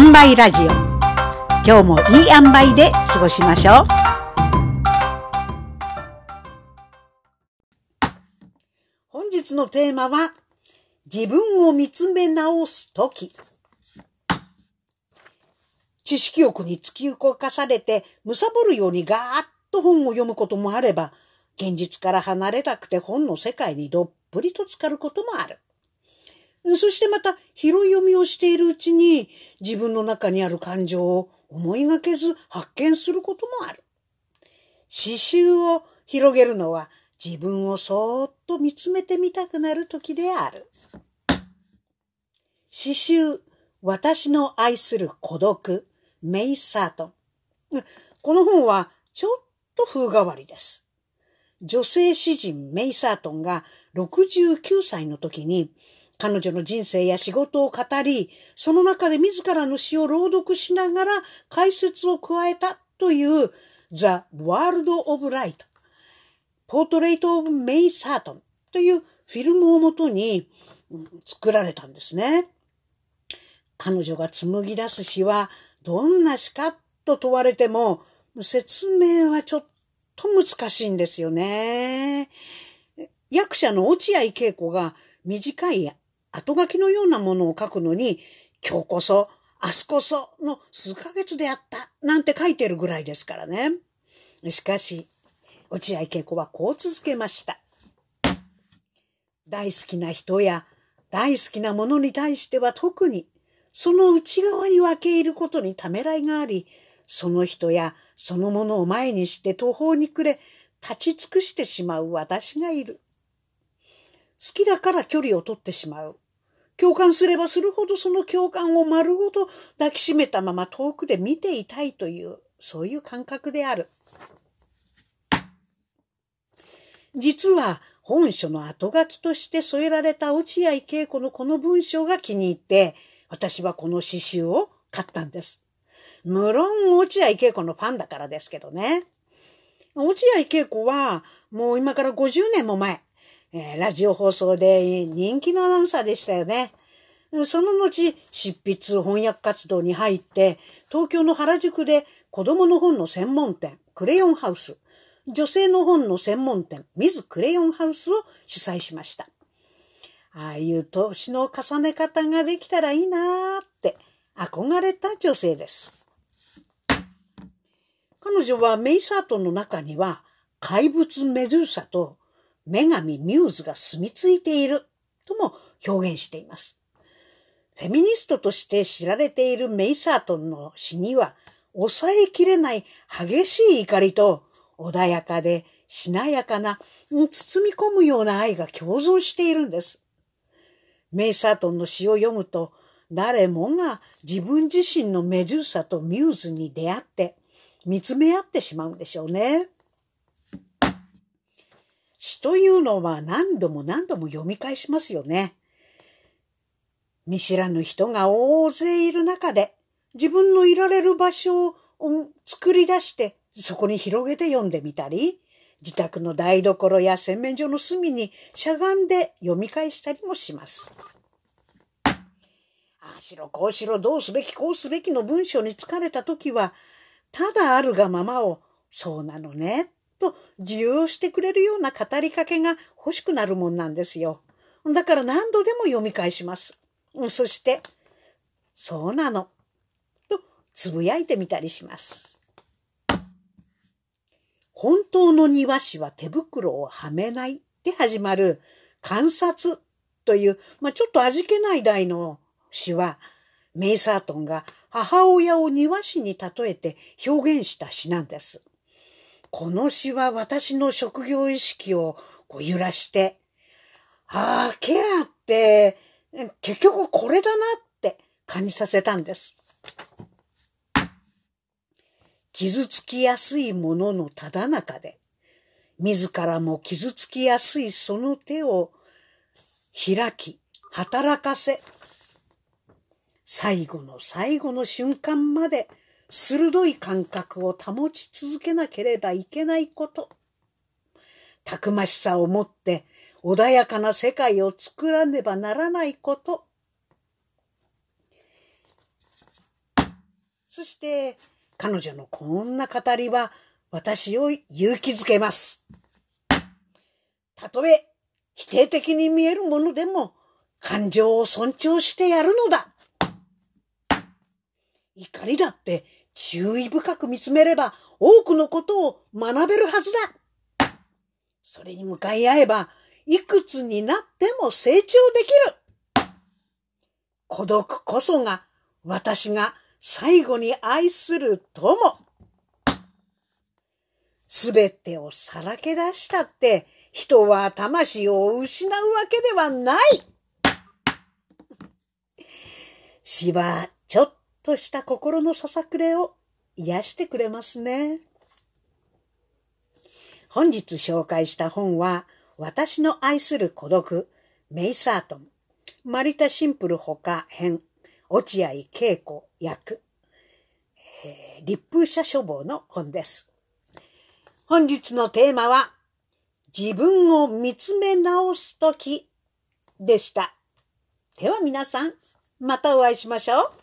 塩梅ラジオ。今日もいい塩梅で過ごしましょう。本日のテーマは自分を見つめ直すとき知識欲に突き動かされて貪るようにガーッと本を読むこともあれば現実から離れたくて本の世界にどっぷりと浸かることもある。そしてまた拾い読みをしているうちに自分の中にある感情を思いがけず発見することもある。刺繍を広げるのは自分をそーっと見つめてみたくなる時である。刺繍、私の愛する孤独、メイ・サートン。この本はちょっと風変わりです。女性詩人メイ・サートンが69歳の時に彼女の人生や仕事を語り、その中で自らの詩を朗読しながら解説を加えたという The World of Light Portrait of May Sarton というフィルムをもとに作られたんですね。彼女が紡ぎ出す詩はどんな詩かと問われても説明はちょっと難しいんですよね。役者の落合恵子が短い後書きのようなものを書くのに、今日こそ、明日こその数ヶ月であったなんて書いてるぐらいですからね。しかし、落合恵子はこう続けました。大好きな人や大好きなものに対しては特にその内側に分け入ることにためらいがあり、その人やそのものを前にして途方に暮れ、立ち尽くしてしまう私がいる。好きだから距離を取ってしまう。共感すればするほどその共感を丸ごと抱きしめたまま遠くで見ていたいという、そういう感覚である。実は本書の後書きとして添えられた落合恵子のこの文章が気に入って、私はこの詩集を買ったんです。無論落合恵子のファンだからですけどね。落合恵子はもう今から50年も前、えー、ラジオ放送で人気のアナウンサーでしたよね。その後、執筆翻訳活動に入って、東京の原宿で子供の本の専門店、クレヨンハウス、女性の本の専門店、ミズクレヨンハウスを主催しました。ああいう年の重ね方ができたらいいなーって憧れた女性です。彼女はメイサートの中には怪物メドゥーサと女神ミューズが住み着いているとも表現しています。フェミニストとして知られているメイサートンの詩には抑えきれない激しい怒りと穏やかでしなやかな包み込むような愛が共存しているんです。メイサートンの詩を読むと誰もが自分自身のメジューサとミューズに出会って見つめ合ってしまうんでしょうね。詩というのは何度も何度も読み返しますよね。見知らぬ人が大勢いる中で自分のいられる場所を作り出してそこに広げて読んでみたり、自宅の台所や洗面所の隅にしゃがんで読み返したりもします。ああしろこうしろどうすべきこうすべきの文章に疲れた時はただあるがままをそうなのねと受容してくれるような語りかけが欲しくなるもんなんですよ。だから何度でも読み返します。そして、そうなの。とつぶやいてみたりします。本当の庭師は手袋をはめないで始まる観察という、まあ、ちょっと味気ない題の詩は、メイサートンが母親を庭師に例えて表現した詩なんです。この詩は私の職業意識をこう揺らして、ああ、ケアって結局これだなって感じさせたんです。傷つきやすいもののただ中で、自らも傷つきやすいその手を開き、働かせ、最後の最後の瞬間まで鋭い感覚を保ち続けなければいけないこと。たくましさを持って穏やかな世界を作らねばならないこと。そして彼女のこんな語りは私を勇気づけます。たとえ否定的に見えるものでも感情を尊重してやるのだ。怒りだって注意深く見つめれば多くのことを学べるはずだ。それに向かい合えばいくつになっても成長できる。孤独こそが私が最後に愛する友。すべてをさらけ出したって人は魂を失うわけではない。詩はちょっとした心のささくれを癒してくれますね。本日紹介した本は、私の愛する孤独、メイサートン、マリタシンプルほか編、落合恵子役、えー、立風社書房の本です。本日のテーマは、自分を見つめ直すときでした。では皆さん、またお会いしましょう。